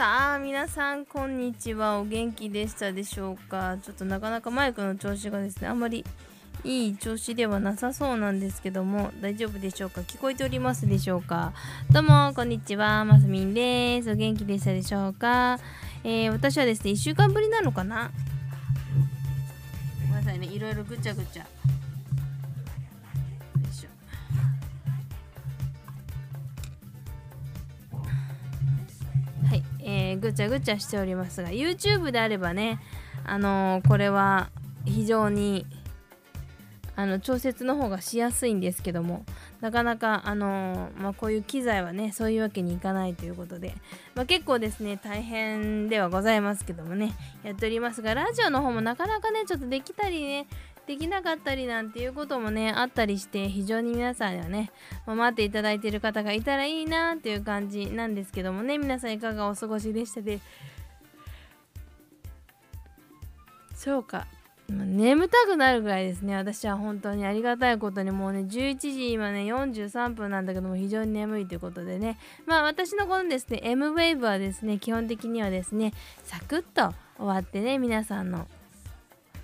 さあ皆さんこんにちは。お元気でしたでしょうか？ちょっとなかなかマイクの調子がですねあんまりいい調子ではなさそうなんですけども大丈夫でしょうか？聞こえておりますでしょうか？どうもこんにちは。ますみんです。お元気でしたでしょうか、えー、私はですね1週間ぶりなのかな？ごめんなさいね。いろいろぐちゃぐちゃ。えー、ぐちゃぐちゃしておりますが YouTube であればねあのー、これは非常にあの調節の方がしやすいんですけどもなかなかあのー、まあ、こういう機材はねそういうわけにいかないということで、まあ、結構ですね大変ではございますけどもねやっておりますがラジオの方もなかなかねちょっとできたりねできなかったりなんていうこともねあったりして非常に皆さんにはね、まあ、待っていただいている方がいたらいいなっていう感じなんですけどもね。皆さんいかがお過ごしでしたで？そうか。眠たくなるぐらいですね。私は本当にありがたいことに。もうね11時今ね43分なんだけども非常に眠いということでね。まあ私のこのですね M ウェーブはですね基本的にはですねサクッと終わってね皆さんの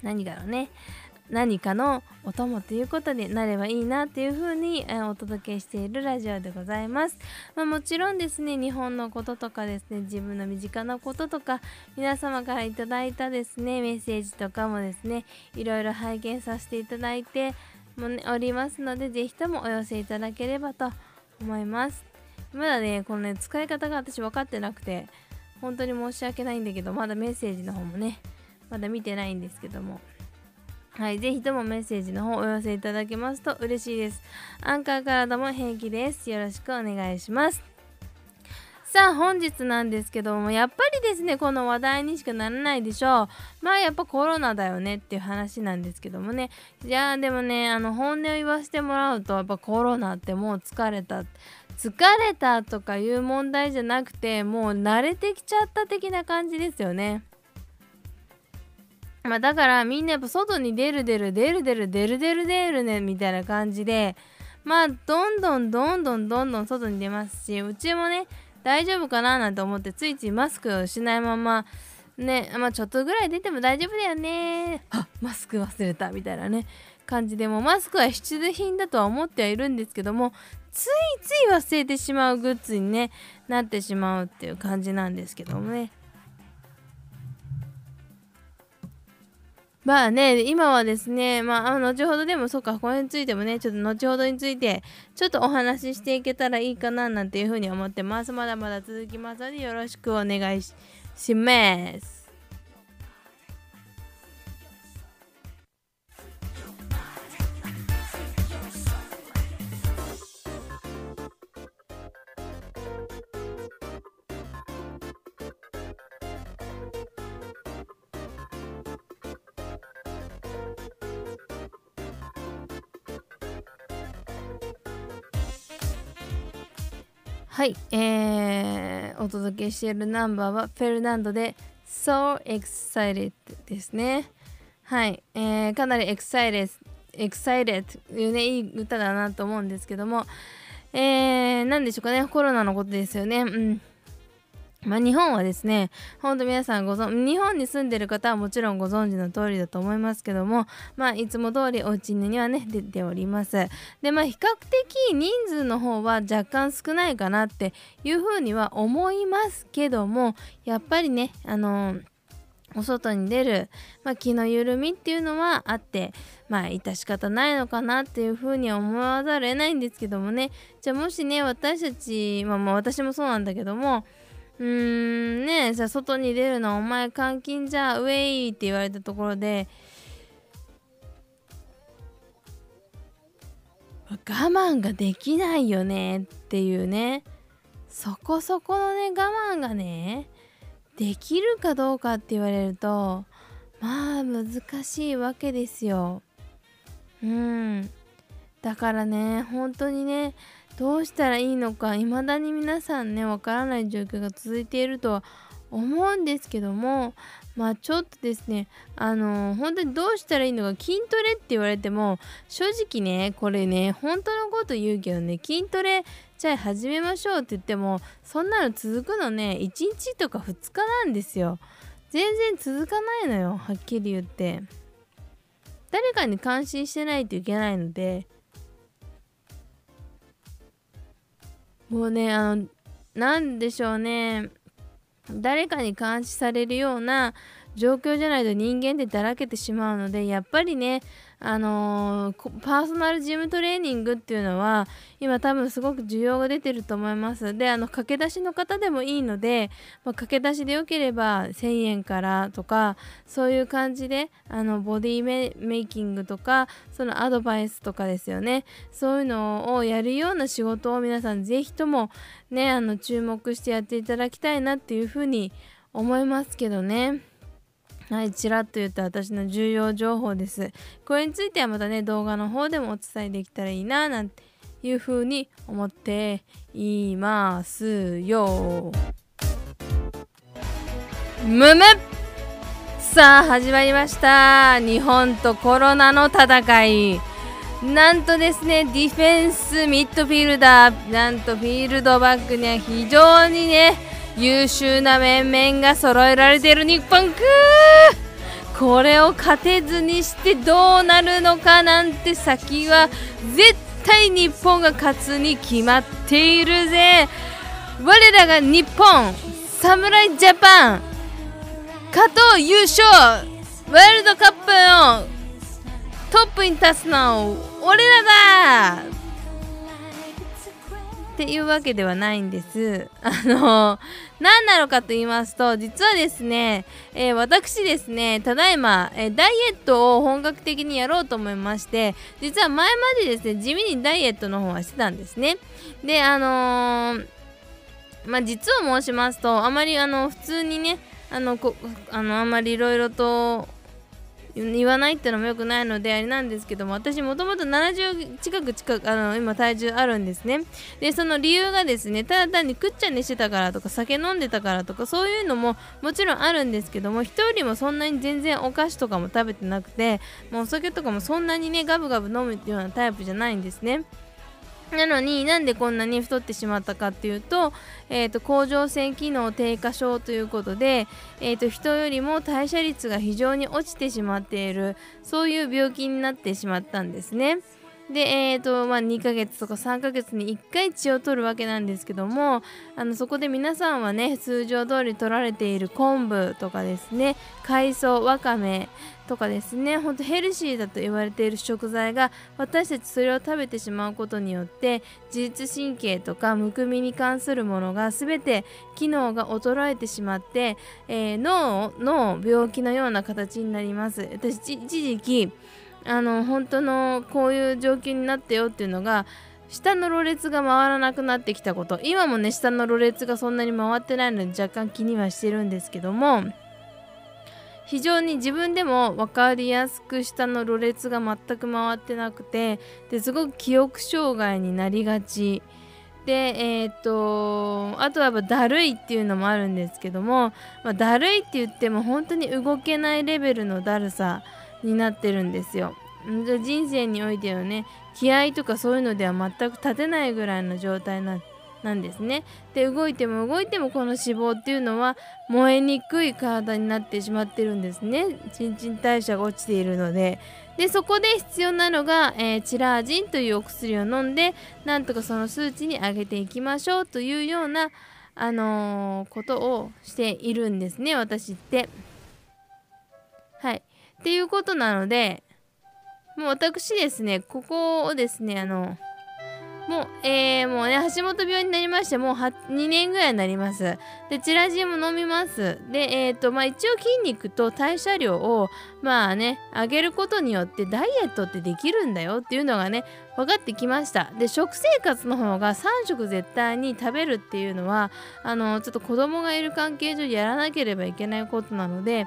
何だろうね何かのお供ということになればいいなっていうふうに、えお届けしているラジオでございます、まあ、もちろんですね日本のこととかですね自分の身近なこととか皆様からいただいたですねメッセージとかもですねいろいろ拝見させていただいても、ね、おりますので是非ともお寄せいただければと思います。まだねこのね使い方が私分かってなくて本当に申し訳ないんだけどまだメッセージの方もねまだ見てないんですけども。はい、ぜひともメッセージの方お寄せいただけますと嬉しいです。アンカーからでも平気です。よろしくお願いします。さあ本日なんですけどもやっぱりですねこの話題にしかならないでしょうまあやっぱコロナだよねっていう話なんですけどもねじゃあでもねあの本音を言わせてもらうとやっぱコロナってもう疲れた疲れたとかいう問題じゃなくてもう慣れてきちゃった的な感じですよねまあだからみんなやっぱ外に出る出る出る出る出る出る出るねみたいな感じでまあどんどんどんどんどんどん外に出ますしうちもね大丈夫かななんて思ってついついマスクをしないままねまあちょっとぐらい出ても大丈夫だよね。あマスク忘れたみたいなね感じでもマスクは必需品だとは思ってはいるんですけどもついつい忘れてしまうグッズにねなってしまうっていう感じなんですけどもね。まあね、今はですね、まあ、後ほどでも、そうか、これについてもね、ちょっと後ほどについて、ちょっとお話ししていけたらいいかな、なんていうふうに思ってます。まだまだ続きますので、よろしくお願いします。はい、えー、お届けしているナンバーはフェルナンドで So Excited ですね。はい、えー、かなり Excited, Excited というね、いい歌だなと思うんですけども、えー、何でしょうかね、コロナのことですよね。うん。まあ、日本はですね、ほんと皆さんご存、日本に住んでる方はもちろんご存知の通りだと思いますけども、まあ、いつも通りお家にはね、出ております。で、まあ、比較的人数の方は若干少ないかなっていうふうには思いますけども、やっぱりね、あのーお外に出る、まあ、気の緩みっていうのはあってまあ致し方ないのかなっていうふうには思わざるを得ないんですけどもねじゃあもしね私たち、まあ、まあ私もそうなんだけどもうーんねさ外に出るのお前監禁じゃウェイって言われたところで我慢ができないよねっていうねそこそこのね我慢がねできるかどうかって言われるとまあ難しいわけですよ。うんだからね本当にねどうしたらいいのか未だに皆さんねわからない状況が続いているとは思うんですけどもまあちょっとですねあのー、本当にどうしたらいいのか筋トレって言われても正直ねこれね本当のこと言うけどね筋トレじゃあ始めましょうって言ってもそんなの続くのね1日とか2日なんですよ。全然続かないのよはっきり言って。誰かに感心してないといけないのでもうねあの何でしょうね。誰かに監視されるような状況じゃないと人間ってだらけてしまうのでやっぱりねあのー、パーソナルジムトレーニングっていうのは今多分すごく需要が出てると思いますであの駆け出しの方でもいいので、まあ、駆け出しでよければ1000円からとかそういう感じであのボディメイキングとかそのアドバイスとかですよねそういうのをやるような仕事を皆さん是非ともねあの注目してやっていただきたいなっていうふうに思いますけどね。はい、ちらっと言った私の重要情報です。これについてはまたね、動画の方でもお伝えできたらいいな、なんていうふうに思っていますよ。むむさあ、始まりました。日本とコロナの戦い。なんとですね、ディフェンス、ミッドフィールダー、なんとフィールドバックには非常にね、優秀な面々が揃えられている日本くこれを勝てずにしてどうなるのかなんて先は絶対日本が勝つに決まっているぜ。我らが日本侍ジャパン加藤優勝ワールドカップのトップに立つのは俺らだ。っていうわけではないんです。あの何なのかと言いますと実はですね、えー、私ですねただいま、えー、ダイエットを本格的にやろうと思いまして実は前までですね地味にダイエットの方はしてたんですね。であのー、まあ実を申しますとあまりあの普通にねあのこあのあんまりいろいろと言わないってのもよくないのであれなんですけども私もともと70近く近くあの今体重あるんですね。でその理由がですねただ単にくっちゃにしてたからとか酒飲んでたからとかそういうのももちろんあるんですけども人よりもそんなに全然お菓子とかも食べてなくてもうお酒とかもそんなにねガブガブ飲むようなタイプじゃないんですね。なのになんでこんなに太ってしまったかっていうと,、えーと、甲状腺機能低下症ということで、えーと、人よりも代謝率が非常に落ちてしまっているそういう病気になってしまったんですね。で、えーとまあ、2ヶ月とか3ヶ月に1回血を取るわけなんですけどもあのそこで皆さんはね通常通り取られている昆布とかですね海藻わかめとかですねほんとヘルシーだと言われている食材が私たちそれを食べてしまうことによって自律神経とかむくみに関するものが全て機能が衰えてしまって、えー、脳の病気のような形になります。私一時期あの本当のこういう状況になったよっていうのが下のろれつが回らなくなってきたこと。今もね下のろれつがそんなに回ってないので若干気にはしてるんですけども非常に自分でも分かりやすく下のろれつが全く回ってなくてですごく記憶障害になりがち。でえっ、とあとはやっぱだるいっていうのもあるんですけども、まあ、だるいって言っても本当に動けないレベルのだるさになってるんですよ。人生においてはね気合とかそういうのでは全く立てないぐらいの状態なんですね。で動いても動いてもこの脂肪っていうのは燃えにくい体になってしまってるんですね。新陳代謝が落ちているので。でそこで必要なのが、えー、チラージンというお薬を飲んでなんとかその数値に上げていきましょうというような、あのー、ことをしているんですね私って。っていうことなのでもう私ですねここをですねあのもう、えー、もうね、橋本病になりまして、もう2年ぐらいになります。で、チラジンも飲みます。で、えっ、ー、と、まあ一応筋肉と代謝量を、まあね、上げることによってダイエットってできるんだよっていうのがね、分かってきました。で、食生活の方が3食絶対に食べるっていうのは、あの、ちょっと子供がいる関係上やらなければいけないことなので、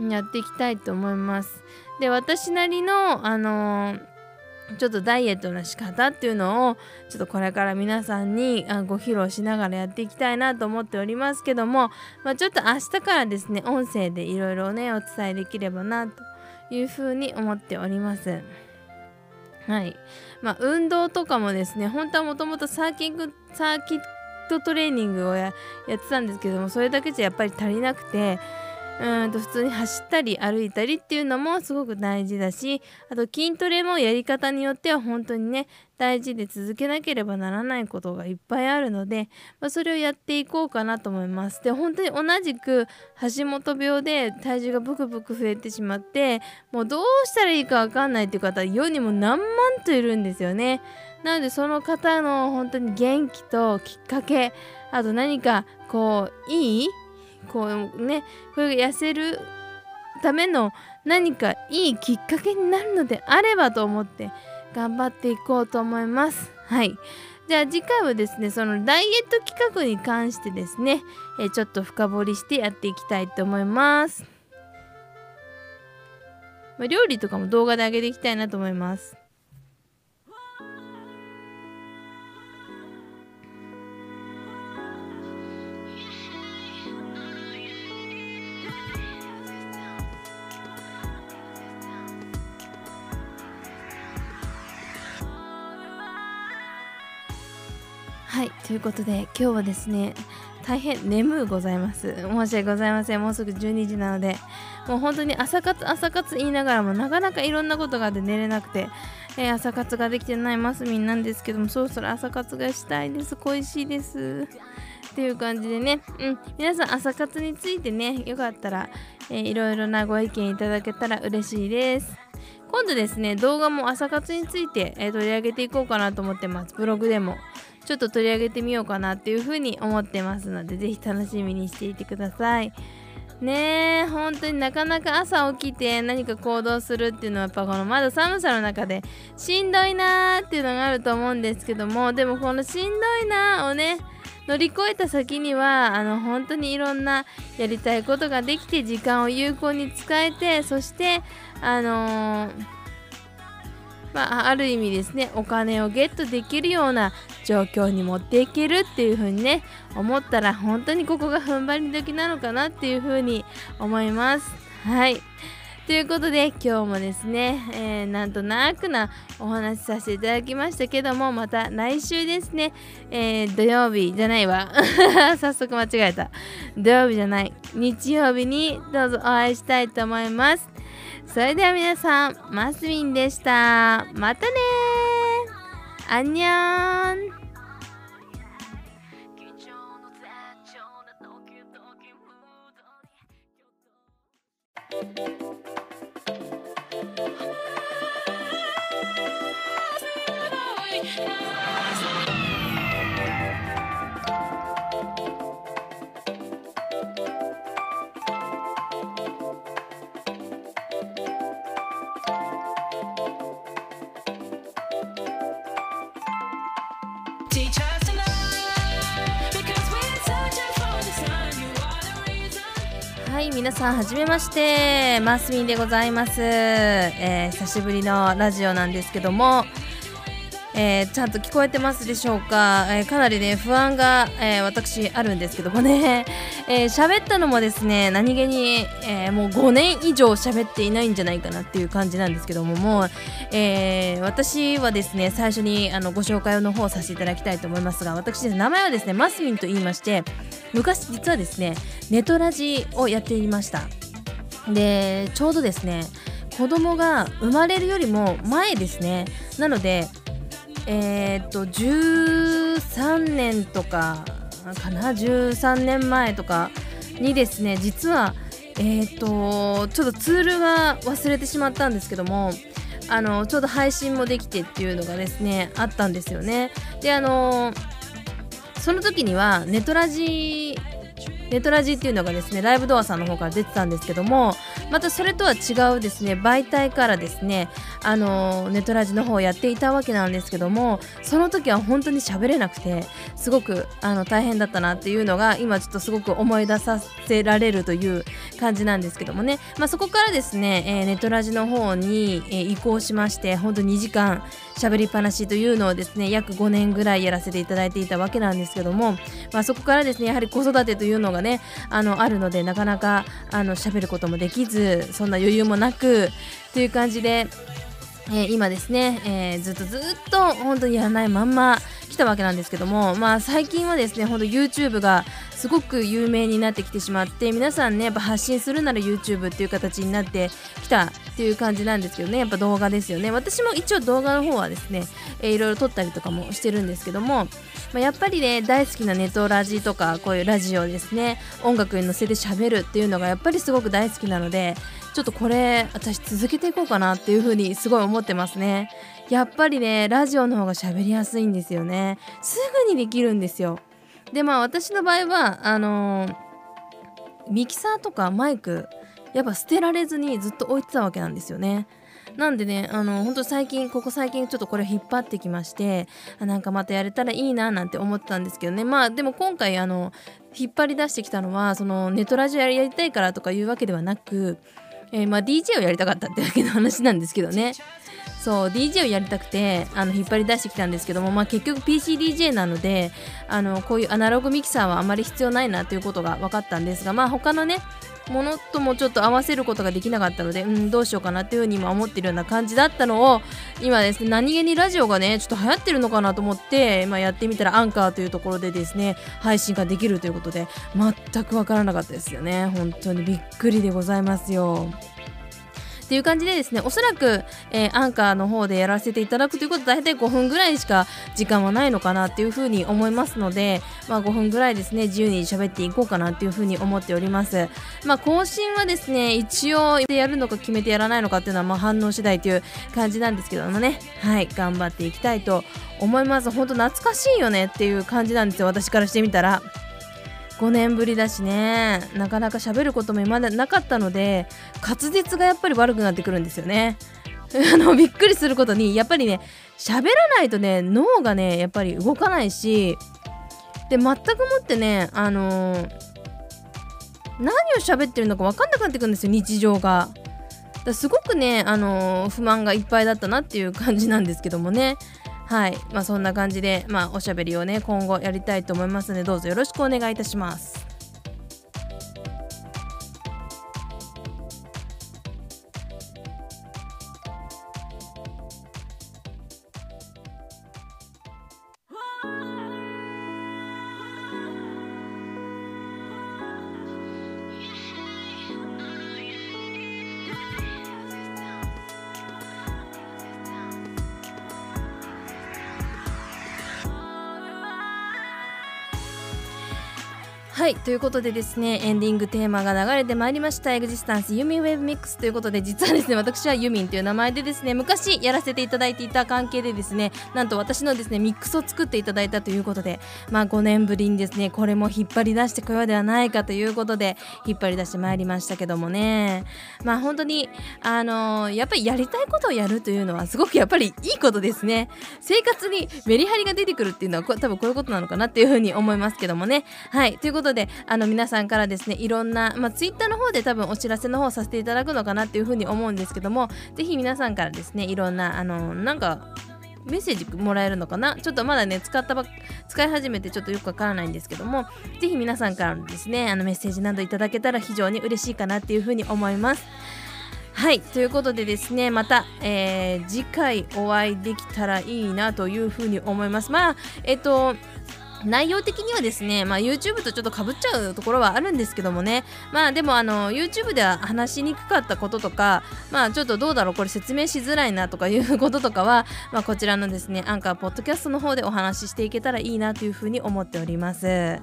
やっていきたいと思います。で、私なりの、あのーちょっとダイエットの仕方っていうのをちょっとこれから皆さんにご披露しながらやっていきたいなと思っておりますけども、まあ、ちょっと明日からですね音声でいろいろねお伝えできればなというふうに思っております。はい。まあ運動とかもですね本当はもともとサーキングサーキットトレーニングをやってたんですけどもそれだけじゃやっぱり足りなくてうんと普通に走ったり歩いたりっていうのもすごく大事だしあと筋トレもやり方によっては本当にね大事で続けなければならないことがいっぱいあるので、まあ、それをやっていこうかなと思います。で本当に同じく橋本病で体重がブクブク増えてしまってもうどうしたらいいか分かんないっていう方世にも何万といるんですよね。なのでその方の本当に元気ときっかけあと何かこういいこうねこれが痩せるための何かいいきっかけになるのであればと思って頑張っていこうと思います。はい。じゃあ次回はですね、そのダイエット企画に関してですね、えちょっと深掘りしてやっていきたいと思います。ま、料理とかも動画で上げていきたいなと思います。はいということで今日はですね大変眠うございます。申し訳ございません。もうすぐ12時なのでもう本当に朝活朝活言いながらもなかなかいろんなことがあって寝れなくて、えー、朝活ができてないマスミンなんですけどもそろそろ朝活がしたいです。恋しいです。っていう感じでね、うん、皆さん朝活についてねよかったら、えー、いろいろなご意見いただけたら嬉しいです。今度ですね動画も朝活について、えー、取り上げていこうかなと思ってます。ブログでも。ちょっと取り上げてみようかなっていうふうに思ってますので是非楽しみにしていてください。ねえ本当になかなか朝起きて何か行動するっていうのはやっぱこのまだ寒さの中でしんどいなーっていうのがあると思うんですけどもでもこのしんどいなーをね乗り越えた先にはあの本当にいろんなやりたいことができて時間を有効に使えてそしてあのーまあ、ある意味ですねお金をゲットできるような状況に持っていけるっていう風にね思ったら本当にここが踏ん張り時なのかなっていう風に思います。はい。ということで今日もですね、えー、なんとなくなお話しさせていただきましたけどもまた来週ですね、えー、土曜日じゃないわ。早速間違えた。土曜日じゃない。日曜日にどうぞお会いしたいと思います。それでは皆さん、マスミンでした。またねアンニョン。は皆さんはじめまして。マスミンでございます、えー、久しぶりのラジオなんですけども。えー、ちゃんと聞こえてますでしょうか、えー、かなりね不安が、えー、私あるんですけどもね。え喋ったのもですね何気に、えもう5年以上喋っていないんじゃないかなっていう感じなんですけどももう、え私はですね最初にあのご紹介の方させていただきたいと思いますが私名前はですねマスミンと言いまして昔実はですねネトラジをやっていました。でちょうどですね子供が生まれるよりも前ですね。なのでえー、っと13年とかかな？13年前とかにですね実はえー、っとちょっとツールが忘れてしまったんですけどもあのちょうど配信もできてっていうのがですねあったんですよね。であのその時にはネトラジネトラジっていうのがですねライブドアさんの方から出てたんですけどもまたそれとは違うですね媒体からですねあのネトラジの方をやっていたわけなんですけどもその時は本当に喋れなくてすごくあの大変だったなっていうのが今ちょっとすごく思い出させられるという感じなんですけどもね、まあ、そこからですね、えー、ネトラジの方に、え、移行しまして本当2時間喋りっぱなしというのをですね約5年ぐらいやらせていただいていたわけなんですけども、まあ、そこからですねやはり子育てというのがねあのあるのでなかなかあの喋ることもできずそんな余裕もなくという感じでえー、今ですね、えー、ずっとずっと本当にやらないまんま来たわけなんですけども、まあ、最近はですね本当 YouTube がすごく有名になってきてしまって皆さんねやっぱ発信するなら YouTube っていう形になってきたっていう感じなんですけどね。やっぱ動画ですよね。私も一応動画の方はですね、えー、いろいろ撮ったりとかもしてるんですけども、まあ、やっぱりね大好きなネトラジとかこういうラジオですね。音楽に乗せて喋るっていうのがやっぱりすごく大好きなのでちょっとこれ私続けていこうかなっていう風にすごい思ってますね。やっぱりねラジオの方が喋りやすいんですよね。すぐにできるんですよ。でまあ私の場合はあのー、ミキサーとかマイクやっぱ捨てられずにずっと置いてたわけなんですよね。なんでねあの本当最近ここ最近ちょっとこれ引っ張ってきましてあなんかまたやれたらいいななんて思ってたんですけどね。まあでも今回あの引っ張り出してきたのはそのネトラジオやりたいからとかいうわけではなくえー、まあ、DJ をやりたかったってだけの話なんですけどね。そう DJ をやりたくてあの引っ張り出してきたんですけども、まあ、結局 PCDJ なのであのこういうアナログミキサーはあまり必要ないなということが分かったんですがまあ他のねものともちょっと合わせることができなかったので、うん、どうしようかなっていうふうに今思ってるような感じだったのを今ですね何気にラジオがねちょっと流行ってるのかなと思って、今、やってみたらアンカーというところでですね配信ができるということで全くわからなかったですよね本当にびっくりでございますよ。っていう感じでですねおそらく、えー、アンカーの方でやらせていただくということで大体5分ぐらいしか時間はないのかなっていうふうに思いますので、まあ、5分ぐらいですね自由に喋っていこうかなっていうふうに思っております。まあ更新はですね一応やるのか決めてやらないのかっていうのはまあ反応次第という感じなんですけどもね。はい頑張っていきたいと思います。本当懐かしいよねっていう感じなんですよ私からしてみたら。5年ぶりだしね。なかなか喋ることも今までなかったので滑舌がやっぱり悪くなってくるんですよね。あのびっくりすることにやっぱりね喋らないとね脳がねやっぱり動かないしで全くもってねあのー、何を喋ってるのか分かんなくなってくるんですよ日常が。だすごくね、あのー、不満がいっぱいだったなっていう感じなんですけどもね。はいまあそんな感じで、まあ、おしゃべりをね今後やりたいと思いますのでどうぞよろしくお願いいたします。はい。ということでですねエンディングテーマが流れてまいりました。エグジスタンスユミンウェブミックスということで実はですね私はユミンという名前でですね昔やらせていただいていた関係でですねなんと私のですねミックスを作っていただいたということでまあ5年ぶりにですねこれも引っ張り出してこようではないかということで引っ張り出してまいりましたけどもね。まあ本当にあのー、やっぱりやりたいことをやるというのはすごくやっぱりいいことですね。生活にメリハリが出てくるっていうのは多分こういうことなのかなっていうふうに思いますけどもね。はい。ということことであの皆さんからですねいろんな、まあ、ツイッターの方で多分お知らせの方させていただくのかなっていうふうに思うんですけどもぜひ皆さんからですねいろんなあのなんかメッセージもらえるのかな？ちょっとまだね使ったば使い始めてちょっとよくわからないんですけどもぜひ皆さんからのですねあのメッセージなどいただけたら非常に嬉しいかなっていうふうに思います。はいということでですねまた、えー、次回お会いできたらいいなというふうに思います。まあえっと内容的にはですね、まあ、YouTube とちょっとかぶっちゃうところはあるんですけどもね。まあでもあの YouTube では話しにくかったこととかまあちょっとどうだろうこれ説明しづらいなとかいうこととかは、まあ、こちらのですねアンカーポッドキャストの方でお話ししていけたらいいなというふうに思っております。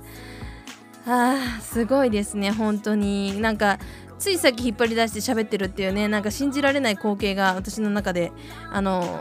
あーすごいですね本当に。なんかつい先引っ張り出して喋ってるっていうねなんか信じられない光景が私の中であの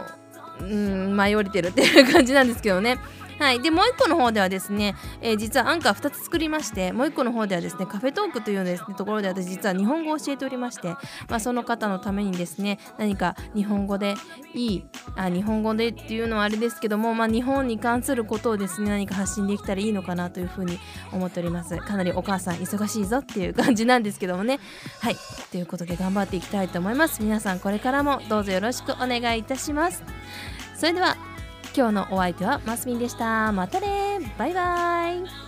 うん舞い降りてるっていう感じなんですけどね。はい、でもう1個の方ではですね、えー、実はアンカー2つ作りましてもう1個の方ではですねカフェトークというです、ね、ところで私実は日本語を教えておりまして、まあ、その方のためにですね何か日本語でいいあ日本語でっていうのはあれですけども、まあ、日本に関することをですね何か発信できたらいいのかなというふうに思っております。かなりお母さん忙しいぞっていう感じなんですけどもね。はい。ということで頑張っていきたいと思います。皆さんこれからもどうぞよろしくお願いいたします。それでは今日のお相手はマスミンでした。またね。バイバイ。